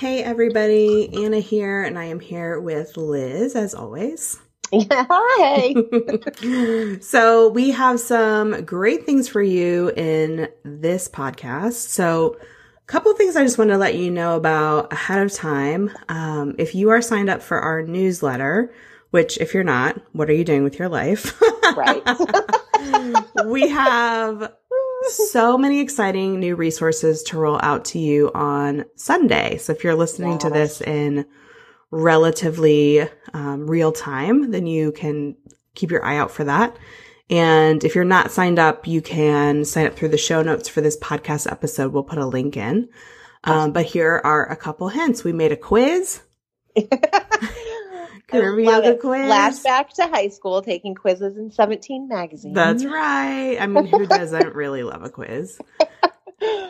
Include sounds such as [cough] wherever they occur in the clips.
Hey everybody, Anna here, and I am here with Liz as always. Hi. [laughs] so, we have some great things for you in this podcast. So, a couple things I just want to let you know about ahead of time. Um, if you are signed up for our newsletter, which if you're not, what are you doing with your life? right. [laughs] we have so many exciting new resources to roll out to you on Sunday. So if you're listening yes. to this in relatively um, real time, then you can keep your eye out for that. And if you're not signed up, you can sign up through the show notes for this podcast episode. We'll put a link in. Um, but here are a couple hints. We made a quiz. [laughs] The quiz? Flashback to high school, taking quizzes in 17 magazine. That's right. I mean, who [laughs] doesn't really love a quiz?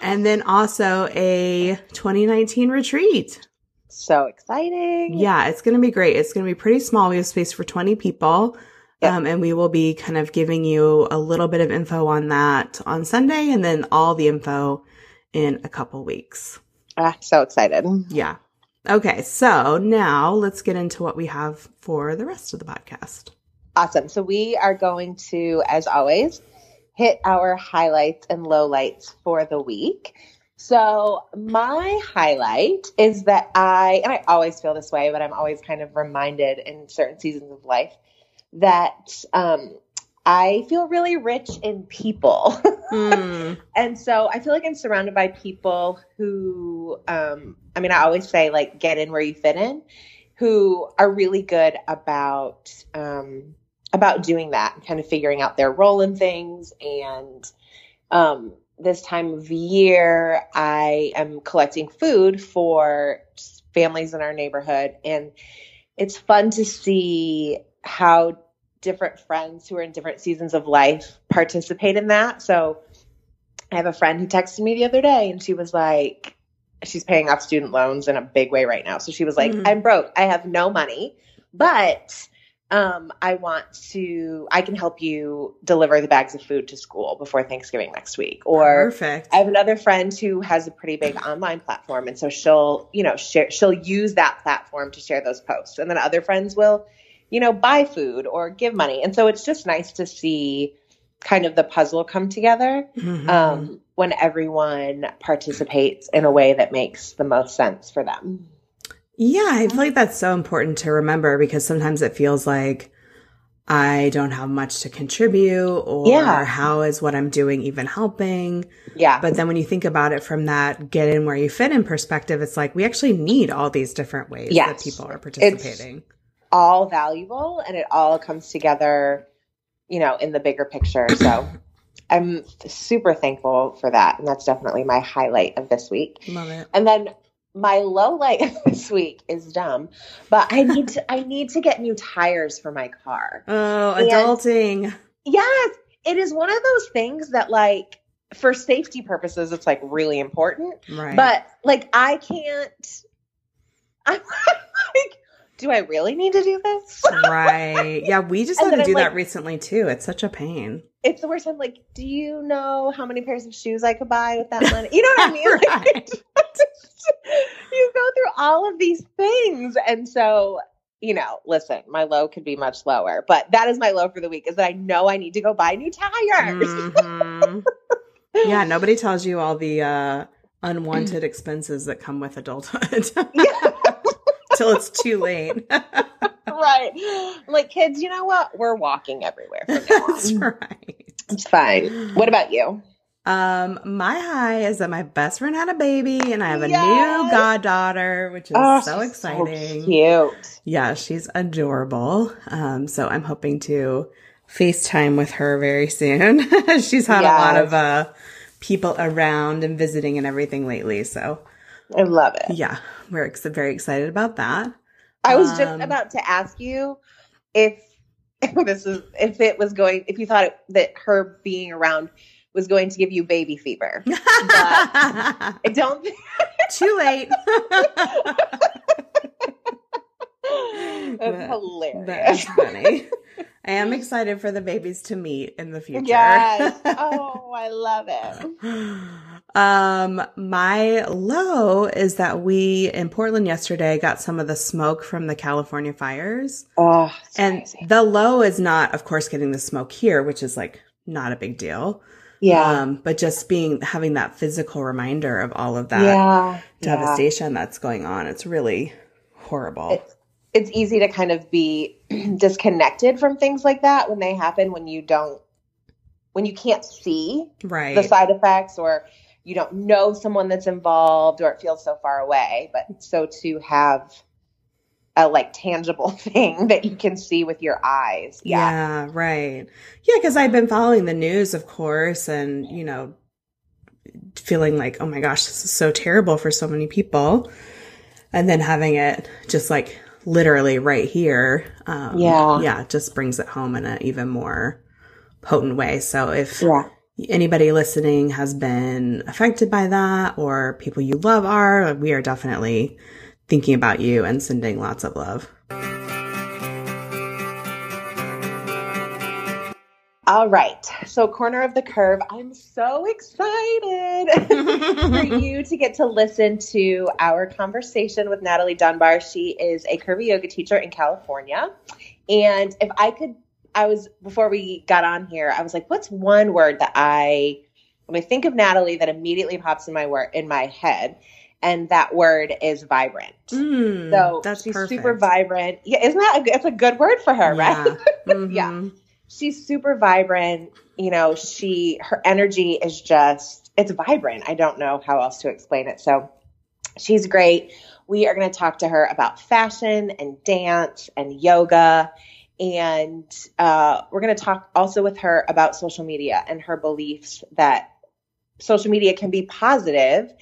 and then also a 2019 retreat. So exciting. Yeah, it's going to be great. It's going to be pretty small. We have space for 20 people. Yep. Um, and we will be kind of giving you a little bit of info on that on Sunday and then all the info in a couple weeks. Ah, so excited. Yeah. Okay, so now let's get into what we have for the rest of the podcast. Awesome. So we are going to, as always, hit our highlights and lowlights for the week. So my highlight is that I, and I always feel this way, but I'm always kind of reminded in certain seasons of life that um, I feel really rich in people. Mm. [laughs] and so I feel like I'm surrounded by people who, um, I mean, I always say, like, get in where you fit in, who are really good about, um, about doing that and kind of figuring out their role in things. And um, this time of year, I am collecting food for families in our neighborhood. And it's fun to see how different friends who are in different seasons of life participate in that. So I have a friend who texted me the other day and she was like, she's paying off student loans in a big way right now. So she was like, mm-hmm. I'm broke. I have no money, but um, I want to, I can help you deliver the bags of food to school before Thanksgiving next week. Or Perfect. I have another friend who has a pretty big online platform. And so she'll, you know, share, she'll use that platform to share those posts. And then other friends will you know, buy food or give money. And so it's just nice to see kind of the puzzle come together mm-hmm. um, when everyone participates in a way that makes the most sense for them. Yeah, I feel like that's so important to remember because sometimes it feels like I don't have much to contribute or yeah. how is what I'm doing even helping? Yeah. But then when you think about it from that get in where you fit in perspective, it's like we actually need all these different ways yes. that people are participating. It's, all valuable and it all comes together, you know, in the bigger picture. So [coughs] I'm super thankful for that. And that's definitely my highlight of this week. Love it. And then my low light [laughs] this week is dumb, but I need to I need to get new tires for my car. [laughs] Oh, adulting. Yes, it is one of those things that like for safety purposes it's like really important. Right. But like I can't [laughs] I'm like do I really need to do this? right. Yeah, we just [laughs] had to do like, that recently too. It's such a pain. It's the worst. I'm like, do you know how many pairs of shoes I could buy with that money? You know what I [laughs] mean? right. [laughs] you go through all of these things. And so, you know, listen, my low could be much lower, but that is my low for the week is that I know I need to go buy new tires. Mm-hmm. yeah, nobody tells you all the uh unwanted [clears throat] expenses that come with adulthood. yeah until it's too late. [laughs] right. Like kids, you know what? We're walking everywhere. That's right. It's fine. What about you? Um, my high is that my best friend had a baby and I have a yes. new goddaughter, which is oh, so exciting. So cute. Yeah, she's adorable. Um, so I'm hoping to FaceTime with her very soon. [laughs] she's had yes. a lot of uh people around and visiting and everything lately. So I love it. Yeah, we're ex- very excited about that. I was um, just about to ask you if, if [laughs] this is if it was going if you thought it, that her being around was going to give you baby fever. [laughs] I don't. [laughs] Too late. That's hilarious. That's funny. I am excited for the babies to meet in the future. Yes. Oh, I love it. Um, my low is that we in Portland yesterday got some of the smoke from the California fires. Oh, and crazy. the low is not, of course, getting the smoke here, which is like not a big deal. yeah, Um, but just being, having that physical reminder of all of that yeah, yeah. devastation that's going on. It's really horrible. It's, it's easy to kind of be [clears throat] disconnected from things like that when they happen when you don't when you can't see right. the side effects or you don't know someone that's involved or it feels so far away but so to have a like tangible [laughs] thing that you can see with your eyes yeah Yeah, right. Yeah, because I've been following the news, of course, and, you know, feeling like, oh my gosh, this is so terrible for so many people. And then having it just like literally right here. Um, Yeah. Yeah, just brings it home in an even more potent way. So if yeah anybody listening has been affected by that or people you love are, we are definitely thinking about you and sending lots of love. all right so corner of the curve i'm so excited [laughs] for you to get to listen to our conversation with Natalie Dunbar. She is a curvy yoga teacher in California. And if I could, I was, before we got on here, I was like, what's one word that I, when I think of Natalie, that immediately pops in my word, in my head? And that word is vibrant. Mm, So that's she's perfect. super vibrant. Yeah, isn't that a, it's a good word for her, right? Yeah. Mhm. [laughs] Yeah. she's super vibrant. You know, she her energy is just it's vibrant. I don't know how else to explain it. So she's great. We are going to talk to her about fashion and dance and yoga. And uh, we're going to talk also with her about social media and her beliefs that social media can be positive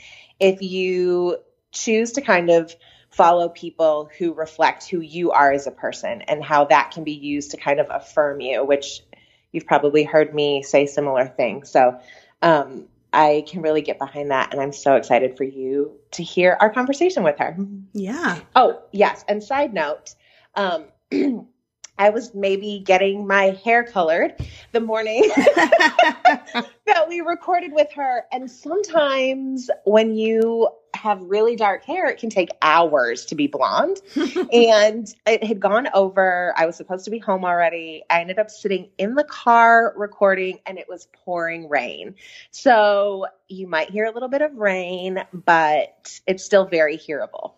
if you choose to kind of follow people who reflect who you are as a person and how that can be used to kind of affirm you, which you've probably heard me say similar things. So um, I can really get behind that. And I'm so excited for you to hear our conversation with her. Yeah. Oh, yes. And side note, um, [clears throat] I was maybe getting my hair colored the morning [laughs] that we recorded with her. And sometimes when you have really dark hair, it can take hours to be blonde. [laughs] and it had gone over. I was supposed to be home already. I ended up sitting in the car recording, and it was pouring rain. So you might hear a little bit of rain, but it's still very hearable.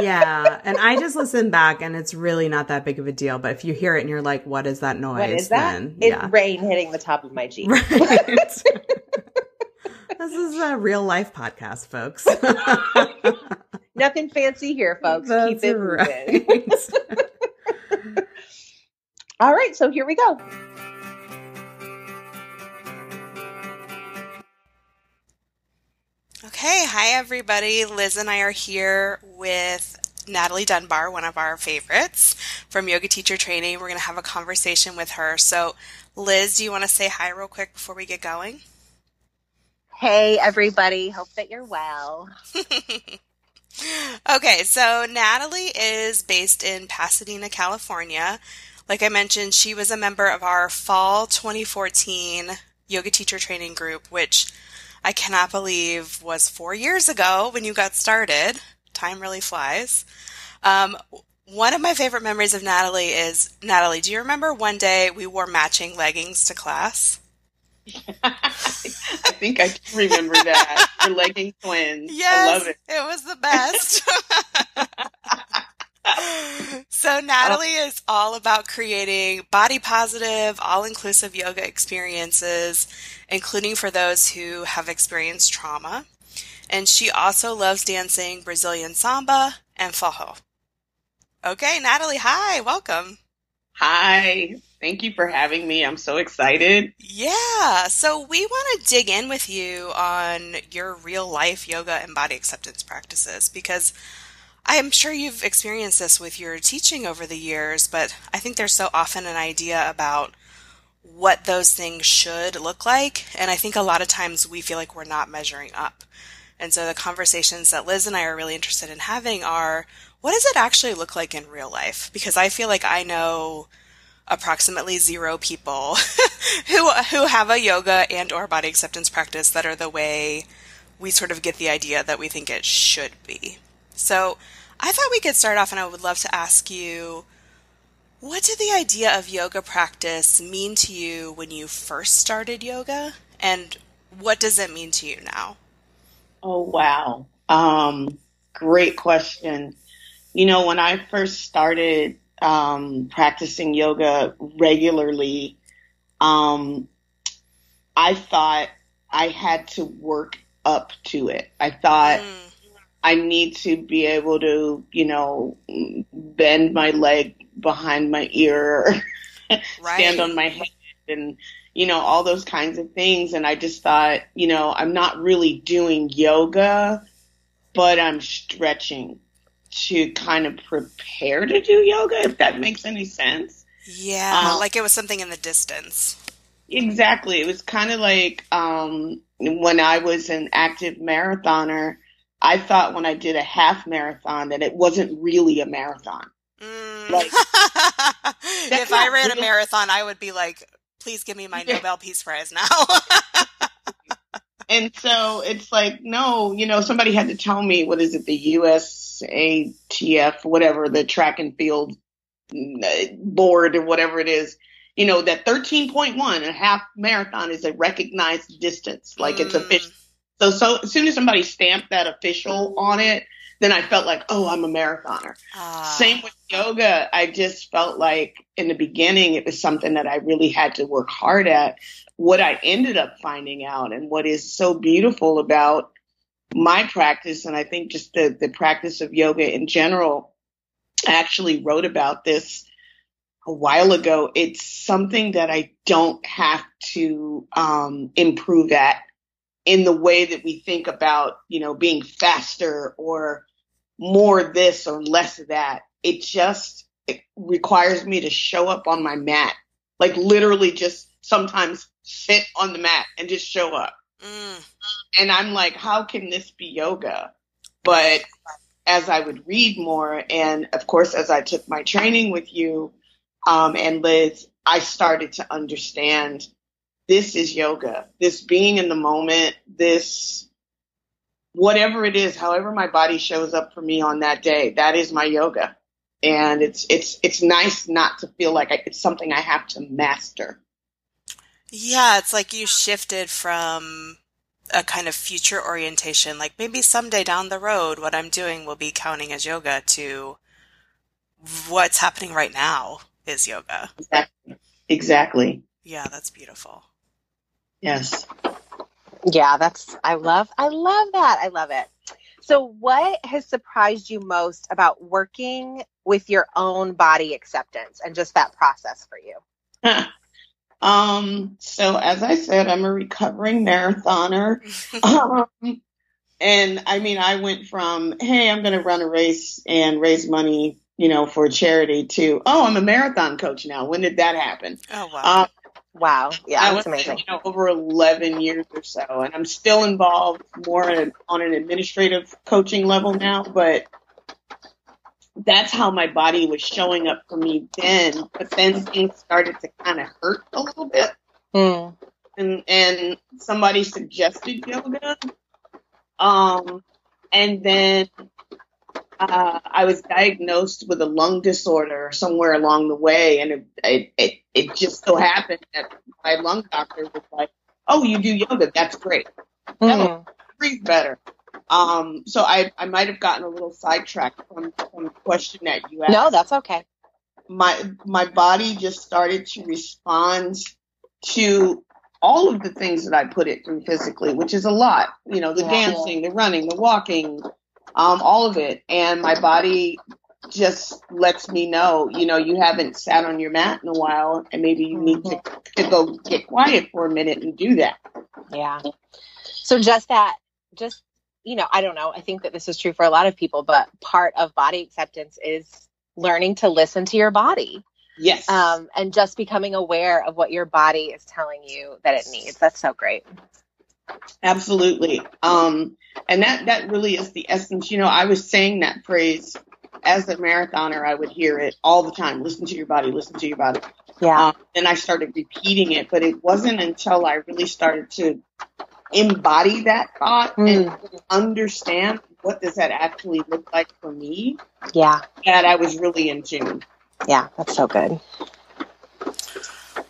Yeah. And I just listened back and it's really not that big of a deal. But if you hear it and you're like, what is that noise? What is that? Then, It's yeah. rain hitting the top of my Jeep. Right. [laughs] this is a real life podcast, folks. [laughs] Nothing fancy here, folks. That's Keep it right. moving. [laughs] All right, so here we go. Okay, hi everybody. Liz and I are here with Natalie Dunbar, one of our favorites from Yoga Teacher Training. We're going to have a conversation with her. So, Liz, do you want to say hi real quick before we get going? Hey, everybody. Hope that you're well. [laughs] okay, so Natalie is based in Pasadena, California. Like I mentioned, she was a member of our fall 2014 yoga teacher training group, which I cannot believe was four years ago when you got started. Time really flies. Um, one of my favorite memories of Natalie is Natalie, do you remember one day we wore matching leggings to class? [laughs] I think I can remember that. [laughs] Your legging twins. Yes, I love it. It was the best. [laughs] so Natalie is all about creating body positive, all inclusive yoga experiences, including for those who have experienced trauma. And she also loves dancing Brazilian samba and forró. Okay, Natalie, hi, welcome. Hi. Thank you for having me. I'm so excited. Yeah, so we want to dig in with you on your real life yoga and body acceptance practices because I'm sure you've experienced this with your teaching over the years, but I think there's so often an idea about what those things should look like. And I think a lot of times we feel like we're not measuring up. And so the conversations that Liz and I are really interested in having are what does it actually look like in real life? Because I feel like I know approximately zero people [laughs] who who have a yoga and or body acceptance practice that are the way we sort of get the idea that we think it should be. So I thought we could start off, and I would love to ask you what did the idea of yoga practice mean to you when you first started yoga? And what does it mean to you now? Oh, wow. Um, great question. You know, when I first started um, practicing yoga regularly, um, I thought I had to work up to it. I thought mm. I need to be able to, you know, bend my leg behind my ear, [laughs] right. stand on my head, and you know all those kinds of things. And I just thought, you know, I'm not really doing yoga, but I'm stretching to kind of prepare to do yoga, if that makes any sense. Yeah, um, like it was something in the distance. Exactly. It was kind of like um, when I was an active marathoner. I thought when I did a half marathon that it wasn't really a marathon. Mm. Like, [laughs] if I ran a marathon, I would be like, please give me my Nobel Peace Prize now. [laughs] and so it's like, no, you know, somebody had to tell me, what is it, the USATF, whatever, the track and field mm, board or whatever it is, you know, that 13.1, a half marathon is a recognized distance. Like mm. it's official. So, so as soon as somebody stamped that official on it, then I felt like, oh, I'm a marathoner. Ah. Same with yoga. I just felt like in the beginning it was something that I really had to work hard at. What I ended up finding out and what is so beautiful about my practice, and I think just the, the practice of yoga in general, I actually wrote about this a while ago. It's something that I don't have to um, improve at in the way that we think about, you know, being faster or more this or less of that. It just it requires me to show up on my mat, like literally just sometimes sit on the mat and just show up. Mm. And I'm like, how can this be yoga? But as I would read more, and of course, as I took my training with you um, and Liz, I started to understand this is yoga. This being in the moment, this whatever it is, however my body shows up for me on that day, that is my yoga. And it's it's it's nice not to feel like I, it's something I have to master. Yeah, it's like you shifted from a kind of future orientation, like maybe someday down the road, what I'm doing will be counting as yoga, to what's happening right now is yoga. Exactly. Exactly. Yeah, that's beautiful. Yes. Yeah, that's I love I love that. I love it. So what has surprised you most about working with your own body acceptance and just that process for you? [laughs] um, so as I said, I'm a recovering marathoner. [laughs] um, and I mean, I went from, hey, I'm going to run a race and raise money, you know, for charity to, oh, I'm a marathon coach now. When did that happen? Oh, wow. Wow. Yeah, that's amazing. You know, over 11 years or so. And I'm still involved more in, on an administrative coaching level now, but that's how my body was showing up for me then. But then things started to kind of hurt a little bit. Mm. And, and somebody suggested yoga. Um, and then uh, I was diagnosed with a lung disorder somewhere along the way, and it, it, it, just so happened that my lung doctor was like, "Oh, you do yoga? That's great. That'll mm. breathe better." Um, so I, I might have gotten a little sidetracked from, from the question that you asked. No, that's okay. My my body just started to respond to all of the things that I put it through physically, which is a lot. You know, the yeah. dancing, the running, the walking, um, all of it. And my body just lets me know, you know, you haven't sat on your mat in a while and maybe you need to, to go get quiet for a minute and do that. Yeah. So just that, just, you know, I don't know. I think that this is true for a lot of people, but part of body acceptance is learning to listen to your body. Yes. Um, and just becoming aware of what your body is telling you that it needs. That's so great. Absolutely. Um, and that, that really is the essence. You know, I was saying that phrase as a marathoner, I would hear it all the time. Listen to your body, listen to your body. Yeah. Um, and I started repeating it, but it wasn't until I really started to embody that thought mm. and understand what does that actually look like for me. Yeah. That I was really in tune. Yeah, that's so good.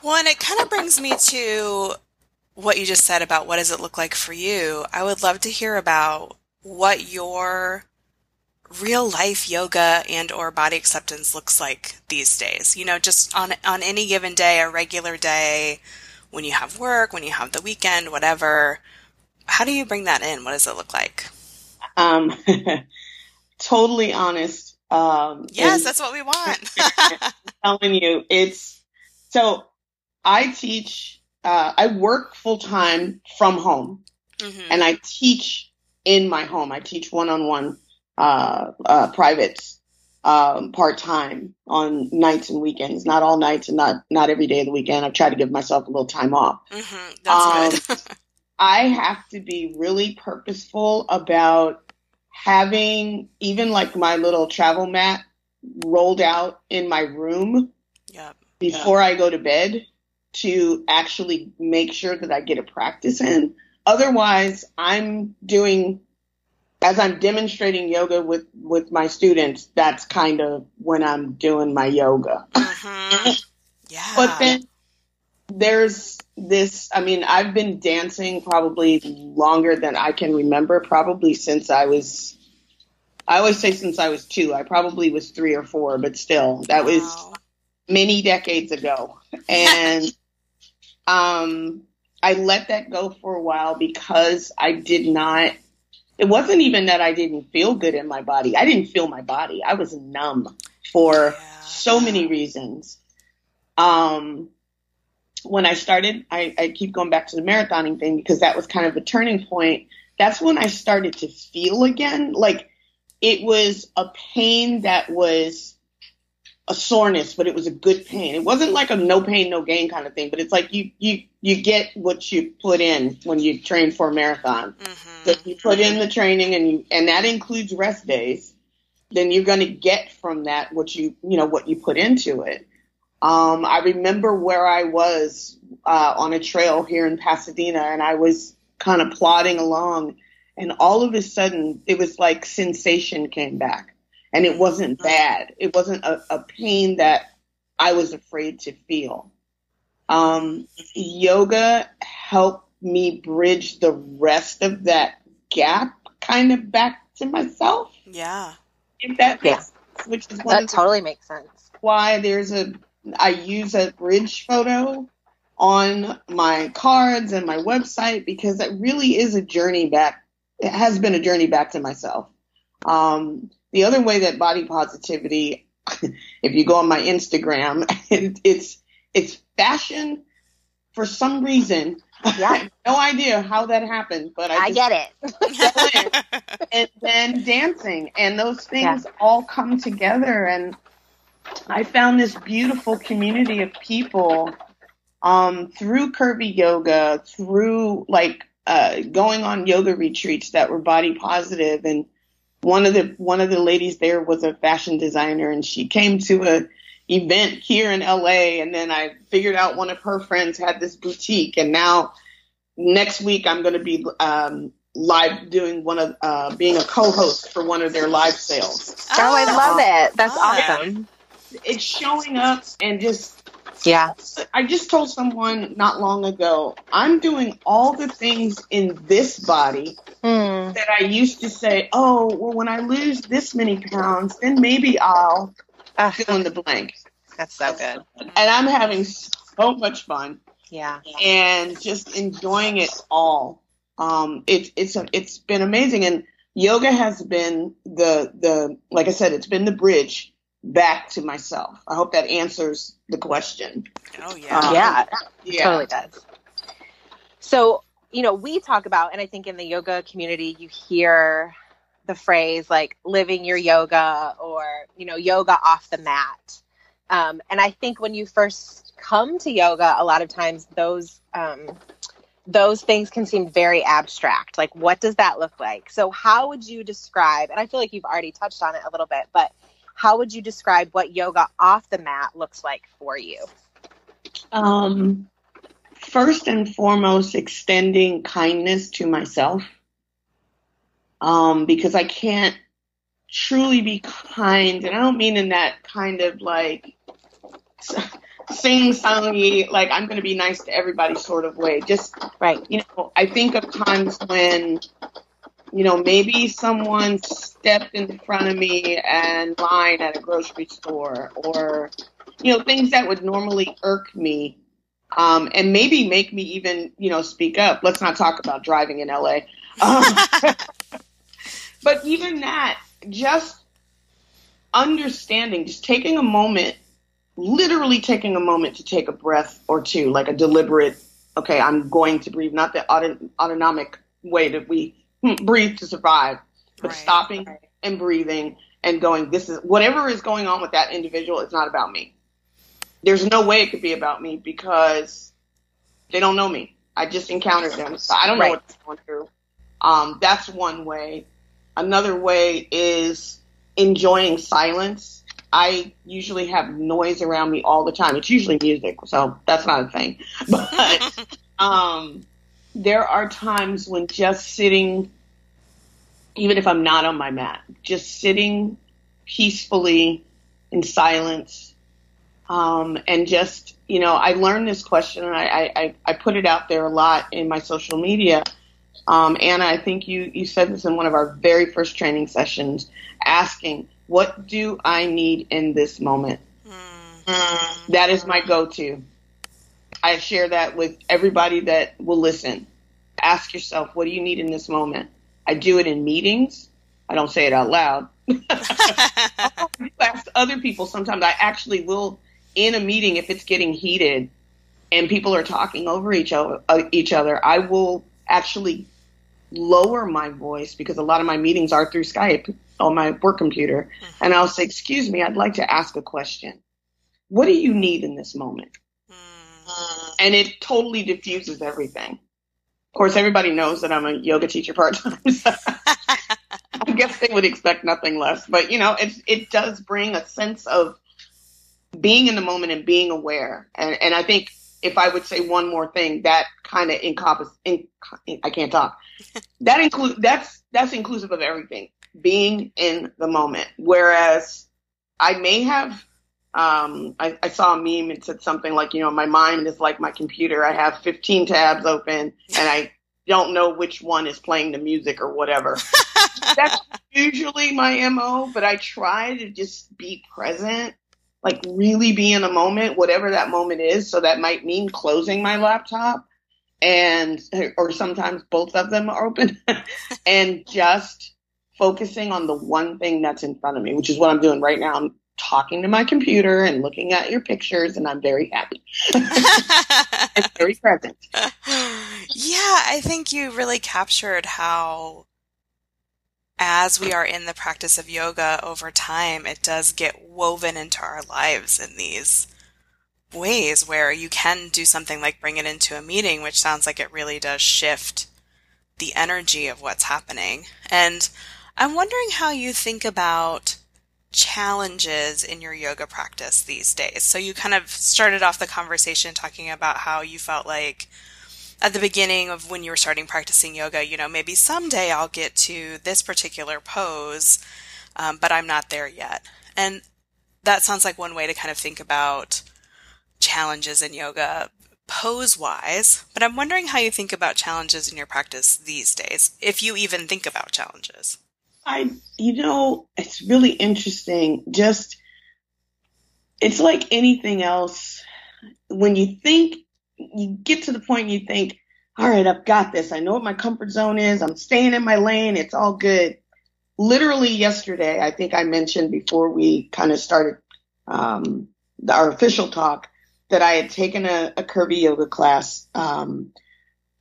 Well, and it kind of brings me to what you just said about what does it look like for you. I would love to hear about what your real life yoga and or body acceptance looks like these days. You know, just on on any given day, a regular day, when you have work, when you have the weekend, whatever. How do you bring that in? What does it look like? Um, [laughs] totally honest. Um, yes, that's what we want. I'm [laughs] telling you, it's so. I teach. Uh, I work full time from home, mm-hmm. and I teach in my home. I teach one on one uh, uh, privates um, part time on nights and weekends. Not all nights and not not every day of the weekend. I've tried to give myself a little time off. Mm-hmm. That's um, good. I have to be really purposeful about having even like my little travel mat rolled out in my room yep. before yep. I go to bed to actually make sure that I get a practice in. Otherwise, I'm doing as I'm demonstrating yoga with with my students, that's kind of when I'm doing my yoga. Mm-hmm. [laughs] Yeah. But then there's this. I mean, I've been dancing probably longer than I can remember. Probably since I was. I always say since I was two. I probably was three or four, but still, that wow. was many decades ago. [laughs] And um, I let that go for a while because I did not it wasn't even that I didn't feel good in my body. I didn't feel my body. I was numb for yeah. so many reasons. Um, when I started, I, I keep going back to the marathoning thing because that was kind of a turning point. That's when I started to feel again. Like it was a pain that was a soreness, but it was a good pain. It wasn't like a no pain, no gain kind of thing, but it's like you you you get what you put in when you train for a marathon. Mm-hmm. So you put in the training and you and that includes rest days, then you're going to get from that what you you know what you put into it. Um, I remember where I was uh, on a trail here in Pasadena, and I was kind of plodding along, and all of a sudden it was like sensation came back and it wasn't bad. It wasn't a, a pain that I was afraid to feel. Um, yoga helped me bridge the rest of that gap kind of back to myself. Yeah. If that yeah. makes sense, which is that totally makes sense. Why there's a I use a bridge photo on my cards and my website because it really is a journey back. It has been a journey back to myself. Um, the other way that body positivity, [laughs] if you go on my Instagram, [laughs] it's it's fashion for some reason. [laughs] Yeah. no idea how that happened, but I, I get it. and then dancing and those things yeah. all come together and I found this beautiful community of people um, through curvy yoga, through like uh, going on yoga retreats that were body positive and one of the one of the ladies there was a fashion designer and she came to a event here in LA and then I figured out one of her friends had this boutique and now next week I'm going to be um, live doing one of uh, being a co-host for one of their live sales. Oh, oh I love it. That's awesome. It's showing up and just yeah. I just told someone not long ago, I'm doing all the things in this body mm. That I used to say, oh, well, when I lose this many pounds, then maybe I'll uh, fill in the blank. That's so good. And I'm having so much fun. Yeah. And just enjoying it all. Um, it, it's a, it's been amazing, and yoga has been the the like I said, it's been the bridge back to myself. I hope that answers the question. Oh yeah. Um, yeah, yeah. Totally does. So, you know, we talk about and I think in the yoga community you hear the phrase like living your yoga or, you know, yoga off the mat. Um, and I think when you first come to yoga, a lot of times those um, those things can seem very abstract. Like, what does that look like? So, how would you describe? And I feel like you've already touched on it a little bit, but how would you describe what yoga off the mat looks like for you? Um, first and foremost extending kindness to myself um, because I can't truly be kind, and I don't mean in that kind of like sing songy, like I'm going to be nice to everybody sort of way. Just Right. you know, I think of times when, you know, maybe someone stepped in front of me and line at a grocery store or, you know, things that would normally irk me. Um, and maybe make me even, you know, speak up. Let's not talk about driving in LA. Um, [laughs] but even that, just understanding, just taking a moment, literally taking a moment to take a breath or two, like a deliberate, okay, I'm going to breathe, not the auto- autonomic way that we breathe to survive, but Right. stopping and breathing and going, this is whatever is going on with that individual, it's not about me. There's no way it could be about me because they don't know me. I just encountered them. So I don't know Right. what they're going through. Um, that's one way. Another way is enjoying silence. I usually have noise around me all the time. It's usually music, so that's not a thing. [laughs] But um, there are times when just sitting, even if I'm not on my mat, just sitting peacefully in silence, um, and just you know, I learned this question, and I, I I put it out there a lot in my social media. Um, Anna, I think you, you said this in one of our very first training sessions, asking, what do I need in this moment? That is my go-to. I share that with everybody that will listen. Ask yourself, what do you need in this moment? I do it in meetings. I don't say it out loud. [laughs] [laughs] Ask other people sometimes. I actually will in a meeting if it's getting heated and people are talking over each other. Uh, each other, I will actually lower my voice because a lot of my meetings are through Skype on my work computer, and I'll say, "Excuse me, I'd like to ask a question. What do you need in this moment?" And it totally diffuses everything. Of course, everybody knows that I'm a yoga teacher part time. So [laughs] I guess they would expect nothing less. But you know, it it does bring a sense of being in the moment and being aware. And and I think if I would say one more thing, that kind of encompass. In, I can't talk. [laughs] That include that's that's inclusive of everything. Being in the moment. Whereas I may have. Um, I, I saw a meme. It said something like, you know, my mind is like my computer. I have 15 tabs open, and I don't know which one is playing the music or whatever. [laughs] That's usually my MO, but I try to just be present, like really be in a moment, whatever that moment is. So that might mean closing my laptop and, or sometimes both of them are open [laughs] and just focusing on the one thing that's in front of me, which is what I'm doing right now. I'm talking to my computer and looking at your pictures and I'm very happy [laughs] [laughs] very present. yeah, I think you really captured how, as we are in the practice of yoga over time, it does get woven into our lives in these ways where you can do something like bring it into a meeting, which sounds like it really does shift the energy of what's happening. And I'm wondering how you think about challenges in your yoga practice these days. So you kind of started off the conversation talking about how you felt like at the beginning of when you were starting practicing yoga, you know, maybe someday I'll get to this particular pose, um, but I'm not there yet. And that sounds like one way to kind of think about challenges in yoga pose wise. But I'm wondering how you think about challenges in your practice these days, if you even think about challenges. I, you know, it's really interesting. Just, it's like anything else. When you think, you get to the point you think, all right, I've got this. I know what my comfort zone is. I'm staying in my lane. It's all good. Literally yesterday, I think I mentioned before we kind of started um, our official talk that I had taken a, a curvy yoga class um,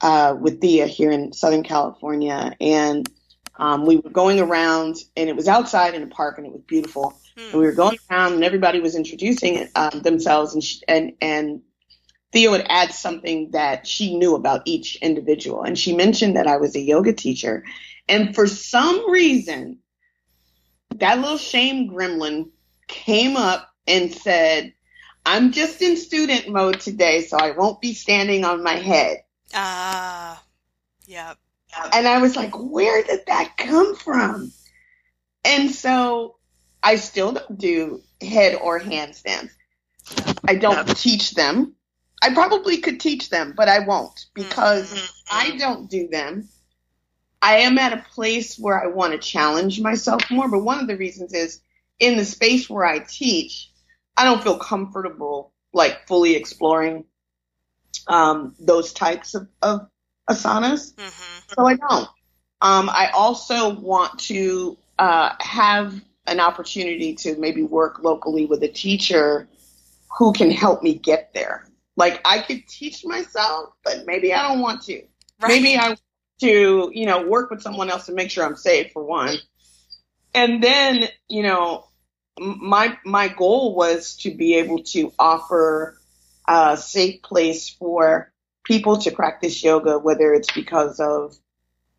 uh, with Thea here in Southern California, and um, we were going around, and it was outside in a park, and it was beautiful. And we were going around, and everybody was introducing um, themselves, and she, and and Thea would add something that she knew about each individual, and she mentioned that I was a yoga teacher, and for some reason, that little shame gremlin came up and said, I'm just in student mode today, so I won't be standing on my head. Ah, yep. And I was like, where did that come from? And so I still don't do head or handstands. I don't teach them. I probably could teach them, but I won't because I don't do them. I am at a place where I want to challenge myself more, but one of the reasons is in the space where I teach, I don't feel comfortable like fully exploring um, those types of, of asanas. Mm-hmm. So I don't. Um, I also want to uh, have an opportunity to maybe work locally with a teacher who can help me get there. Like I could teach myself, but maybe I don't want to. Right. Maybe I want to, you know, work with someone else to make sure I'm safe for one. And then, you know, my my goal was to be able to offer a safe place for people to practice yoga, whether it's because of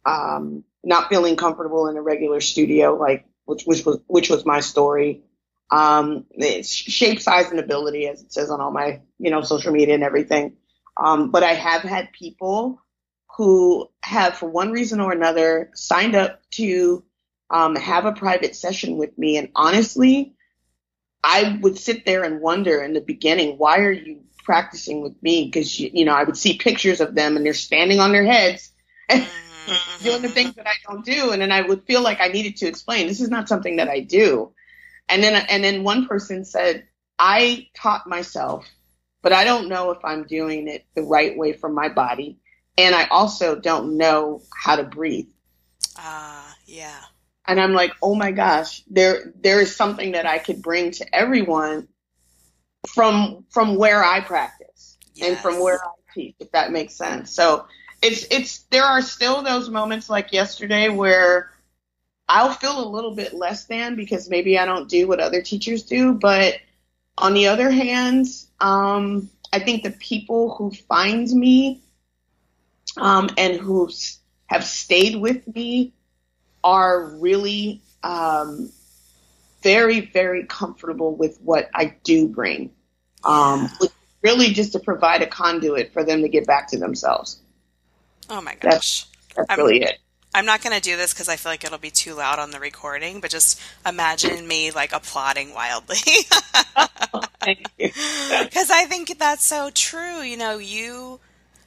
um, not feeling comfortable in a regular studio, like which which was which was my story. Um, shape, size, and ability, as it says on all my you know social media and everything. Um, but I have had people who have, for one reason or another, signed up to um, have a private session with me, and honestly, I would sit there and wonder in the beginning, why are you practicing with me? Because you, you know, I would see pictures of them and they're standing on their heads [laughs] doing the things that I don't do, and then I would feel like I needed to explain this is not something that I do. And then and then one person said, I taught myself, but I don't know if I'm doing it the right way for my body, and I also don't know how to breathe. Ah, yeah. And I'm like, oh my gosh, there there is something that I could bring to everyone from from where I practice and from where I teach, if that makes sense. So it's it's there are still those moments like yesterday where I'll feel a little bit less than because maybe I don't do what other teachers do, but on the other hand, um, I think the people who find me um, and who have stayed with me are really um, very, very comfortable with what I do bring. Um, Yeah. really just to provide a conduit for them to get back to themselves. Oh my gosh. That's I'm- really it. I'm not going to do this because I feel like it'll be too loud on the recording, but just imagine me like applauding wildly. [laughs] Because I think that's so true. You know, you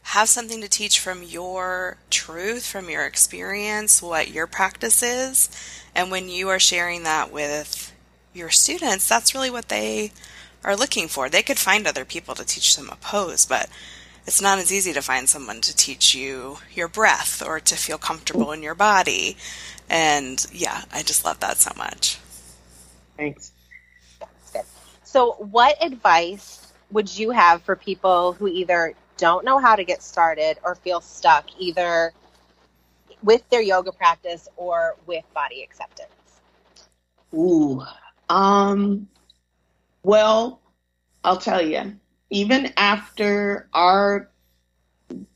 have something to teach from your truth, from your experience, what your practice is. And when you are sharing that with your students, that's really what they are looking for. They could find other people to teach them a pose, but it's not as easy to find someone to teach you your breath or to feel comfortable in your body. And yeah, I just love that so much. Thanks. So, what advice would you have for people who either don't know how to get started or feel stuck either with their yoga practice or with body acceptance? Ooh. Um, well, I'll tell you, even after our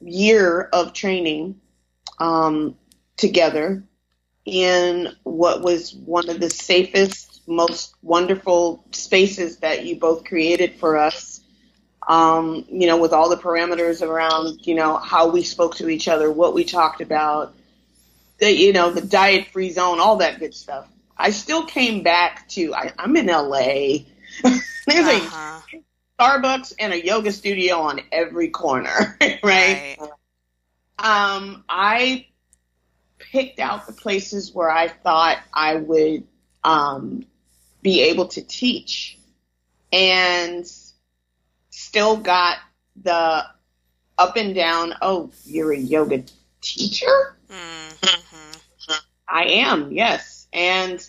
year of training um, together in what was one of the safest, most wonderful spaces that you both created for us, um, you know, with all the parameters around, you know, how we spoke to each other, what we talked about, the, you know, the diet free zone, all that good stuff. I still came back to I, I'm in LA. [laughs] There's Uh-huh. a Starbucks and a yoga studio on every corner, [laughs] right? Right. Um, I picked out the places where I thought I would um, be able to teach, and still got the up and down. Oh, you're a yoga teacher? Mm-hmm. I am, yes. And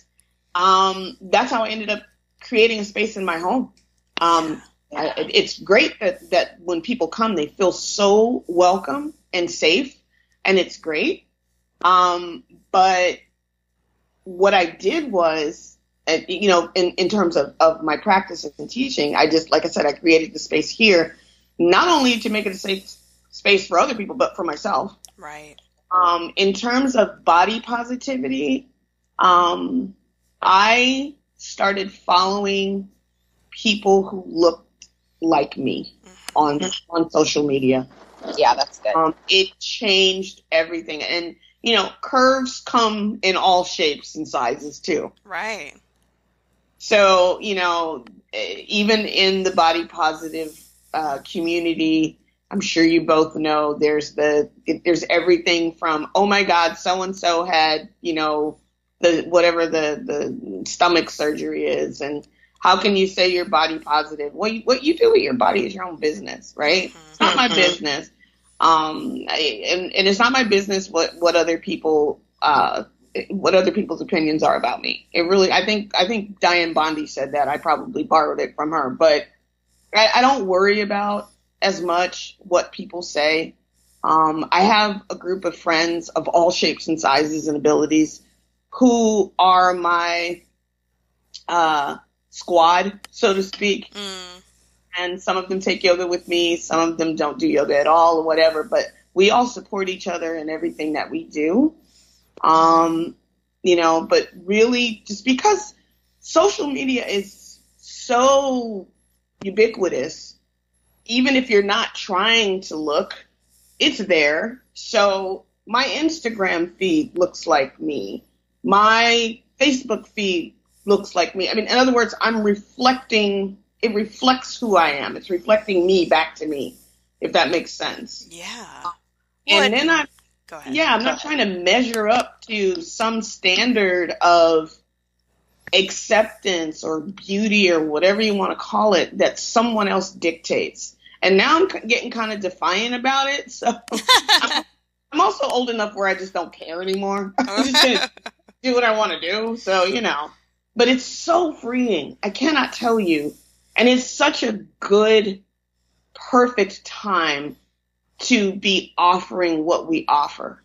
um, that's how I ended up creating a space in my home. Um, I, it's great that, that when people come, they feel so welcome and safe, and it's great. Um, but what I did was, uh, you know, in, in terms of, of my practice and teaching, I just, like I said, I created the space here, not only to make it a safe space for other people, but for myself. Right. Um, in terms of body positivity, um, I started following people who looked like me on on social media. Yeah, that's good. Um, it changed everything, and you know, curves come in all shapes and sizes too. Right. So you know, even in the body positive uh, community, I'm sure you both know there's the there's everything from oh my god, so and so had you know the whatever the the stomach surgery is, and how can you say you're body positive? What you, what you do with your body is your own business, right? It's not my business. Um, I, and, and it's not my business what what other people uh what other people's opinions are about me. It really, I think, I think Dianne Bondy said that. I probably borrowed it from her, but I, I don't worry about as much what people say. Um, I have a group of friends of all shapes and sizes and abilities who are my uh, squad, so to speak. Mm. And some of them take yoga with me, some of them don't do yoga at all or whatever, but we all support each other in everything that we do. Um, you know, but really just because social media is so ubiquitous, even if you're not trying to look, it's there. So my Instagram feed looks like me. My Facebook feed looks like me. I mean, in other words, I'm reflecting, it reflects who I am. It's reflecting me back to me, if that makes sense. Yeah. And Well, then I Go ahead. yeah, I'm not trying to measure up to some standard of acceptance or beauty or whatever you want to call it that someone else dictates. And now I'm getting kind of defiant about it. So [laughs] I'm, I'm also old enough where I just don't care anymore. [laughs] I'm just gonna [laughs] do what I want to do. So, you know, but it's so freeing. I cannot tell you. And it's such a good, perfect time to be offering what we offer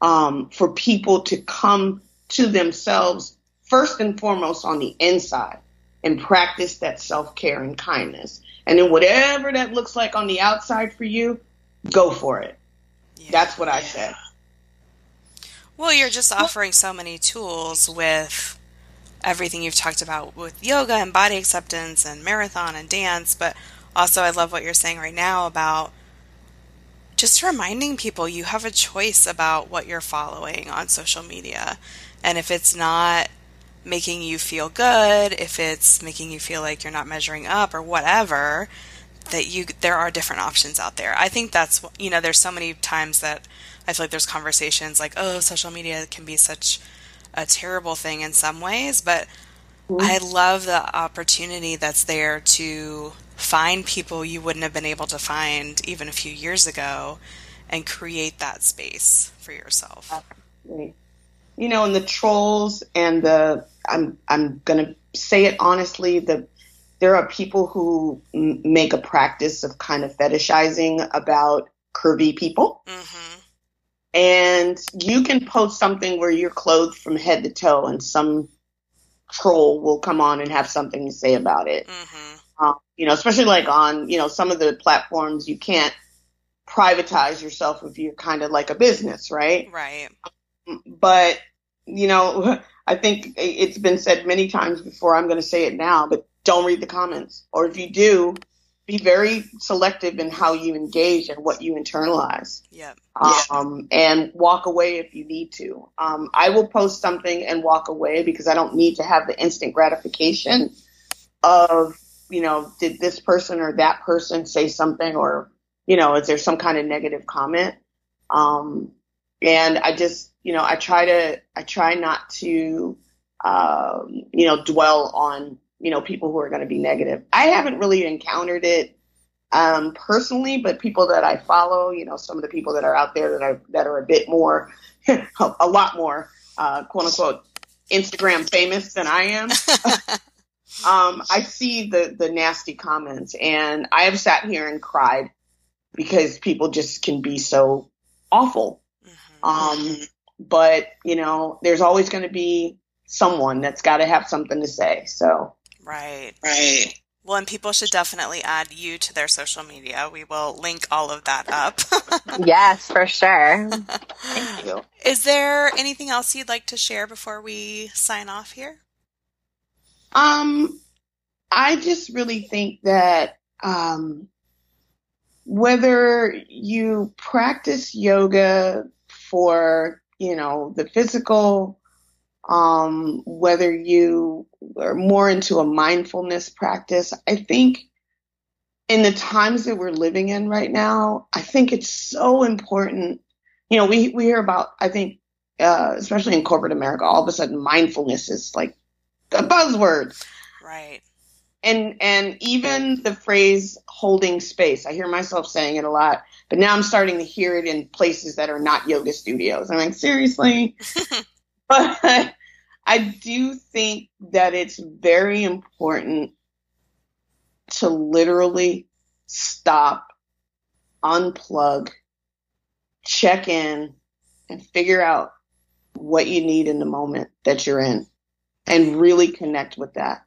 um, for people to come to themselves first and foremost on the inside and practice that self care and kindness. And then whatever that looks like on the outside for you, go for it. Yeah. That's what I say. Well, you're just offering so many tools with everything you've talked about with yoga and body acceptance and marathon and dance, but also I love what you're saying right now about just reminding people you have a choice about what you're following on social media. And if it's not making you feel good, if it's making you feel like you're not measuring up or whatever, that you there are different options out there. I think that's you know there's so many times that I feel like there's conversations like oh social media can be such a terrible thing in some ways, but I love the opportunity that's there to find people you wouldn't have been able to find even a few years ago and create that space for yourself. Right. You know, and the trolls and the I'm I'm gonna say it honestly. The there are people who m- make a practice of kind of fetishizing about curvy people, Mhm. And you can post something where you're clothed from head to toe, and some troll will come on and have something to say about it. Mhm. Um, you know, especially like on you know some of the platforms, you can't privatize yourself if you're kind of like a business, right? Right. but you know [laughs] i think it's been said many times before i'm going to say it now but don't read the comments or if you do be very selective in how you engage and what you internalize. Yep. um, and walk away if you need to. Um, i will post something and walk away because i don't need to have the instant gratification of you know did this person or that person say something or you know is there some kind of negative comment? Um, and I just, you know, I try to, I try not to, um, you know, dwell on, you know, people who are going to be negative. I haven't really encountered it, um, personally, but people that I follow, you know, some of the people that are out there that are, that are a bit more, [laughs] a lot more, uh, quote unquote, Instagram famous than I am. [laughs] um, I see the, the nasty comments and I have sat here and cried because people just can be so awful. Mhm. Um, but you know, there's always going to be someone that's got to have something to say. So, Right. right. Well, and people should definitely add you to their social media. We will link all of that up. [laughs] Yes, for sure. Thank you. Is there anything else you'd like to share before we sign off here? Um, I just really think that um, whether you practice yoga for, you know, the physical, um, whether you are more into a mindfulness practice, I think in the times that we're living in right now, I think it's so important. You know, we, we hear about, I think, uh, especially in corporate America, all of a sudden mindfulness is like a buzzword. Right. And, and even the phrase holding space, I hear myself saying it a lot, but now I'm starting to hear it in places that are not yoga studios. I'm like, seriously? [laughs] but I do think that it's very important to literally stop, unplug, check in, and figure out what you need in the moment that you're in and really connect with that.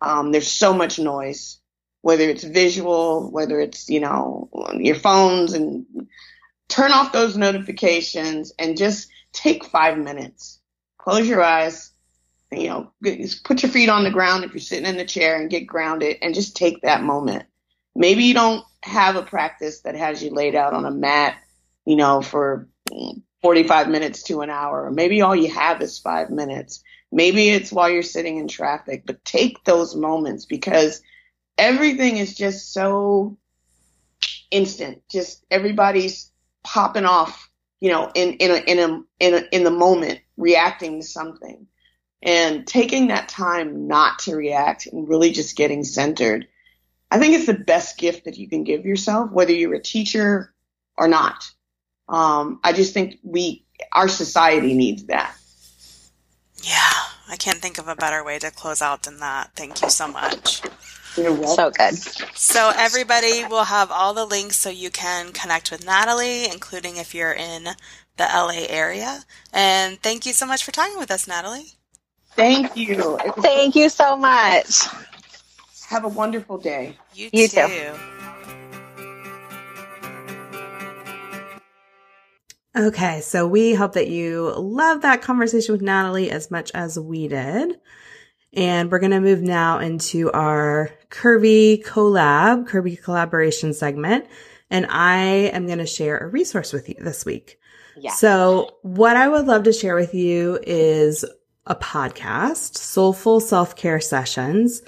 Um, there's so much noise, whether it's visual, whether it's, you know, your phones and turn off those notifications and just take five minutes. Close your eyes, you know, put your feet on the ground if you're sitting in the chair and get grounded and just take that moment. Maybe you don't have a practice that has you laid out on a mat, you know, for 45 minutes to an hour. Maybe all you have is five minutes. Maybe it's while you're sitting in traffic, but take those moments because everything is just so instant. Just everybody's popping off, you know, in, in a, in a, in a, in the moment reacting to something and taking that time not to react and really just getting centered. I think it's the best gift that you can give yourself, whether you're a teacher or not. Um, I just think we, our society needs that. Yeah, I can't think of a better way to close out than that. Thank you so much. You're. So good. So everybody will have all the links so you can connect with Natalie, including if you're in the LA area. And thank you so much for talking with us, Natalie. Thank you. Thank you so much. Have a wonderful day. You, You too. too. Okay, so we hope that you love that conversation with Natalie as much as we did. And we're going to move now into our Curvy collab, Curvy collaboration segment. And I am going to share a resource with you this week. Yeah. So what I would love to share with you is a podcast, Soulful Self Care Sessions.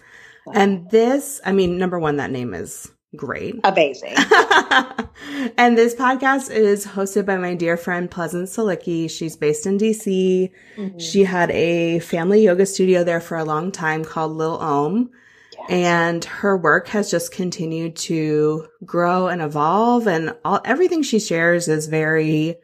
And this, I mean, number one, that name is great. Amazing. [laughs] and this podcast is hosted by my dear friend Pleasance Silicki. She's based in DC. Mm-hmm. She had a family yoga studio there for a long time called Lil Omm. And her work has just continued to grow and evolve and all, everything she shares is very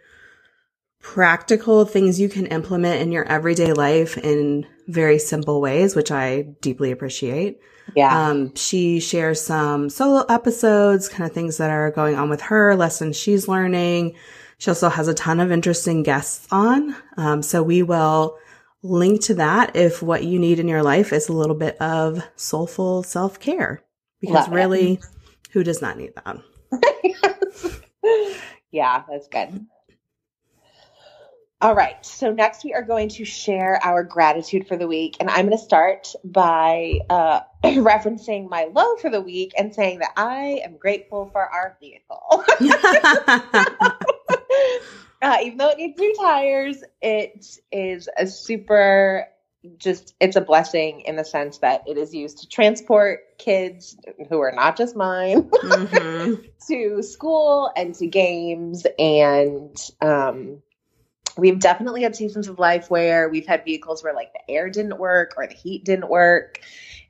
practical things you can implement in your everyday life in very simple ways, which I deeply appreciate. Yeah. Um, she shares some solo episodes, kind of things that are going on with her, lessons she's learning. She also has a ton of interesting guests on. Um, so we will link to that if what you need in your life is a little bit of soulful self care. Because Love it. really, who does not need that? [laughs] yeah, that's good. All right. So next we are going to share our gratitude for the week. And I'm going to start by uh, [clears throat] referencing my low for the week and saying that I am grateful for our vehicle. [laughs] uh, even though it needs new tires, it is a super just it's a blessing in the sense that it is used to transport kids who are not just mine Mhm. [laughs] to school and to games and um we've definitely had seasons of life where we've had vehicles where like the air didn't work or the heat didn't work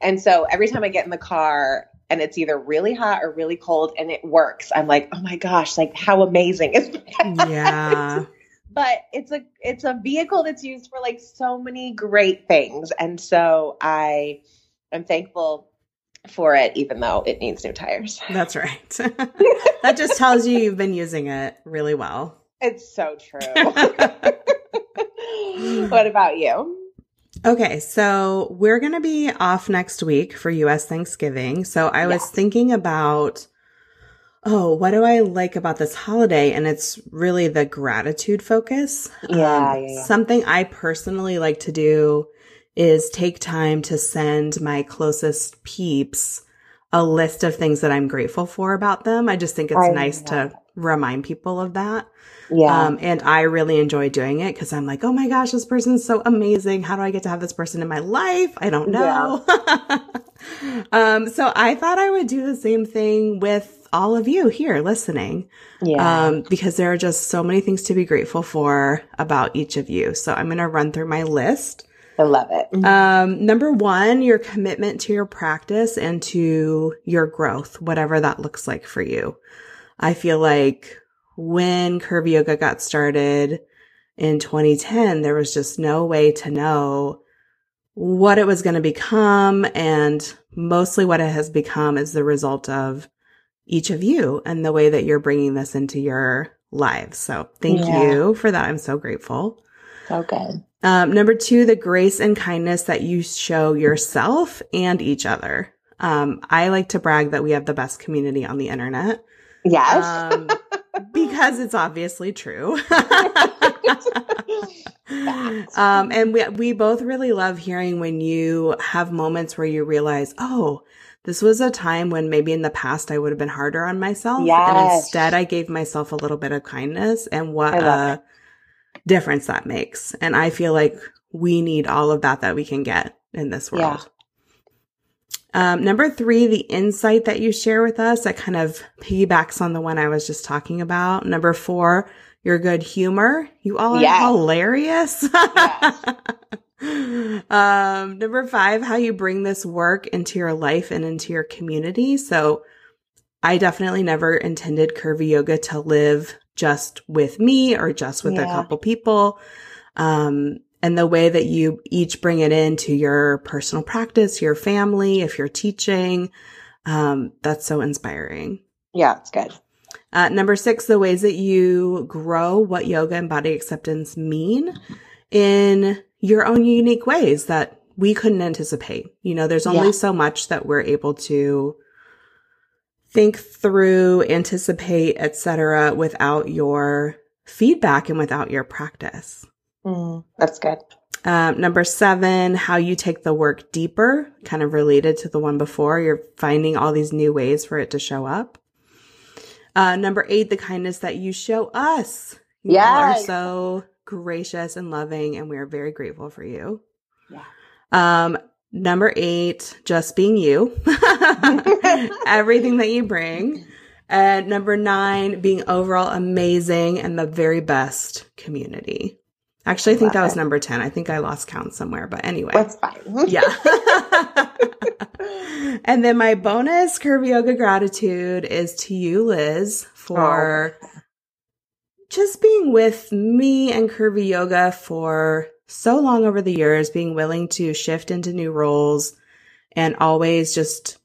and so every time i get in the car and it's either really hot or really cold and it works i'm like oh my gosh like how amazing is that Yeah. [laughs] but it's a it's a vehicle that's used for like so many great things and so I am thankful for it even though it needs new tires That's right. [laughs] [laughs] that just tells you you've been using it really well. It's so true [laughs] what about you Okay, so we're going to be off next week for US Thanksgiving. So I was Yes. thinking about, oh, what do I like about this holiday? And it's really the gratitude focus. Um, Yeah, yeah, yeah. Something I personally like to do is take time to send my closest peeps a list of things that I'm grateful for about them. I just think it's I nice to remind people of that. Yeah. Um, and I really enjoy doing it because I'm like, oh my gosh, this person's so amazing. How do I get to have this person in my life? I don't know. [laughs] um, so I thought I would do the same thing with all of you here listening. yeah. Um, because there are just so many things to be grateful for about each of you. So I'm going to run through my list. I love it. Um, number one, your commitment to your practice and to your growth, whatever that looks like for you. I feel like when Curvy Yoga got started in 2010, there was just no way to know what it was going to become. And mostly what it has become is the result of each of you and the way that you're bringing this into your lives. So thank Yeah. you for that. I'm so grateful. so good. Um, number two, the grace and kindness that you show yourself and each other. Um, I like to brag that we have the best community on the internet Yes. um, because it's obviously true. [laughs] Um, and we we both really love hearing when you have moments where you realize, oh, this was a time when maybe in the past I would have been harder on myself, and instead I gave myself a little bit of kindness, and what a difference that makes. And I feel like we need all of that that we can get in this Yeah. Um, number three, the insight that you share with us that kind of piggybacks on the one I was just talking about. Number four, your good humor. You all are Yes. hilarious. Yes. [laughs] um, number five, how you bring this work into your life and into your community. So I definitely never intended curvy yoga to live just with me or just with a couple people. Um, and the way that you each bring it into your personal practice, your family, if you're teaching, um, that's so inspiring. yeah, it's good. Uh, number six, the ways that you grow what yoga and body acceptance mean in your own unique ways that we couldn't anticipate. You know, there's only Yeah. so much that we're able to think through, anticipate, etc., without your feedback and without your practice. Mm, that's good. Um, number seven, how you take the work deeper, kind of related to the one before. You're finding all these new ways for it to show up. Uh, number eight, the kindness that you show us. You all are so gracious and loving, and we are very grateful for you. Yeah. Um, number eight, just being you. [laughs] Everything that you bring. And number nine, being overall amazing and the very best community. Actually, I think that was number 10. I think I lost count somewhere, but anyway. That's fine. [laughs] Yeah. and then my bonus curvy yoga gratitude is to you, Liz, for oh, just being with me and curvy yoga for so long over the years, being willing to shift into new roles and always just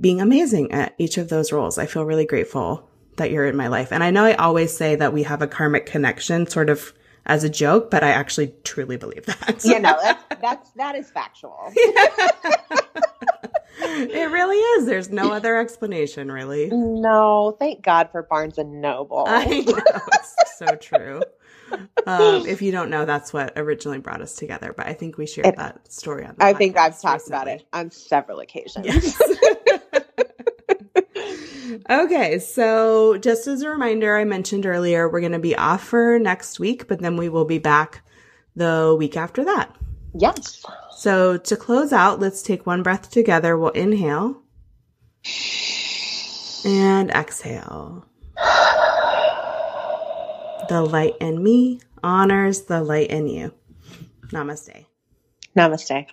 being amazing at each of those roles. I feel really grateful that you're in my life. And I know I always say that we have a karmic connection sort of as a joke, but I actually truly believe that. you know, [laughs] that's, that's that is factual. [laughs] it really is. There's no other explanation, really. No, thank God for Barnes and Noble. I know. It's so true. Um, if you don't know, that's what originally brought us together, but I think we shared It- that story on the I think I've talked about it on several occasions. Yes. [laughs] okay, so just as a reminder, I mentioned earlier, we're going to be off for next week, but then we will be back the week after that. Yes. So to close out, let's take one breath together. We'll inhale and exhale. The light in me honors the light in you. Namaste. Namaste.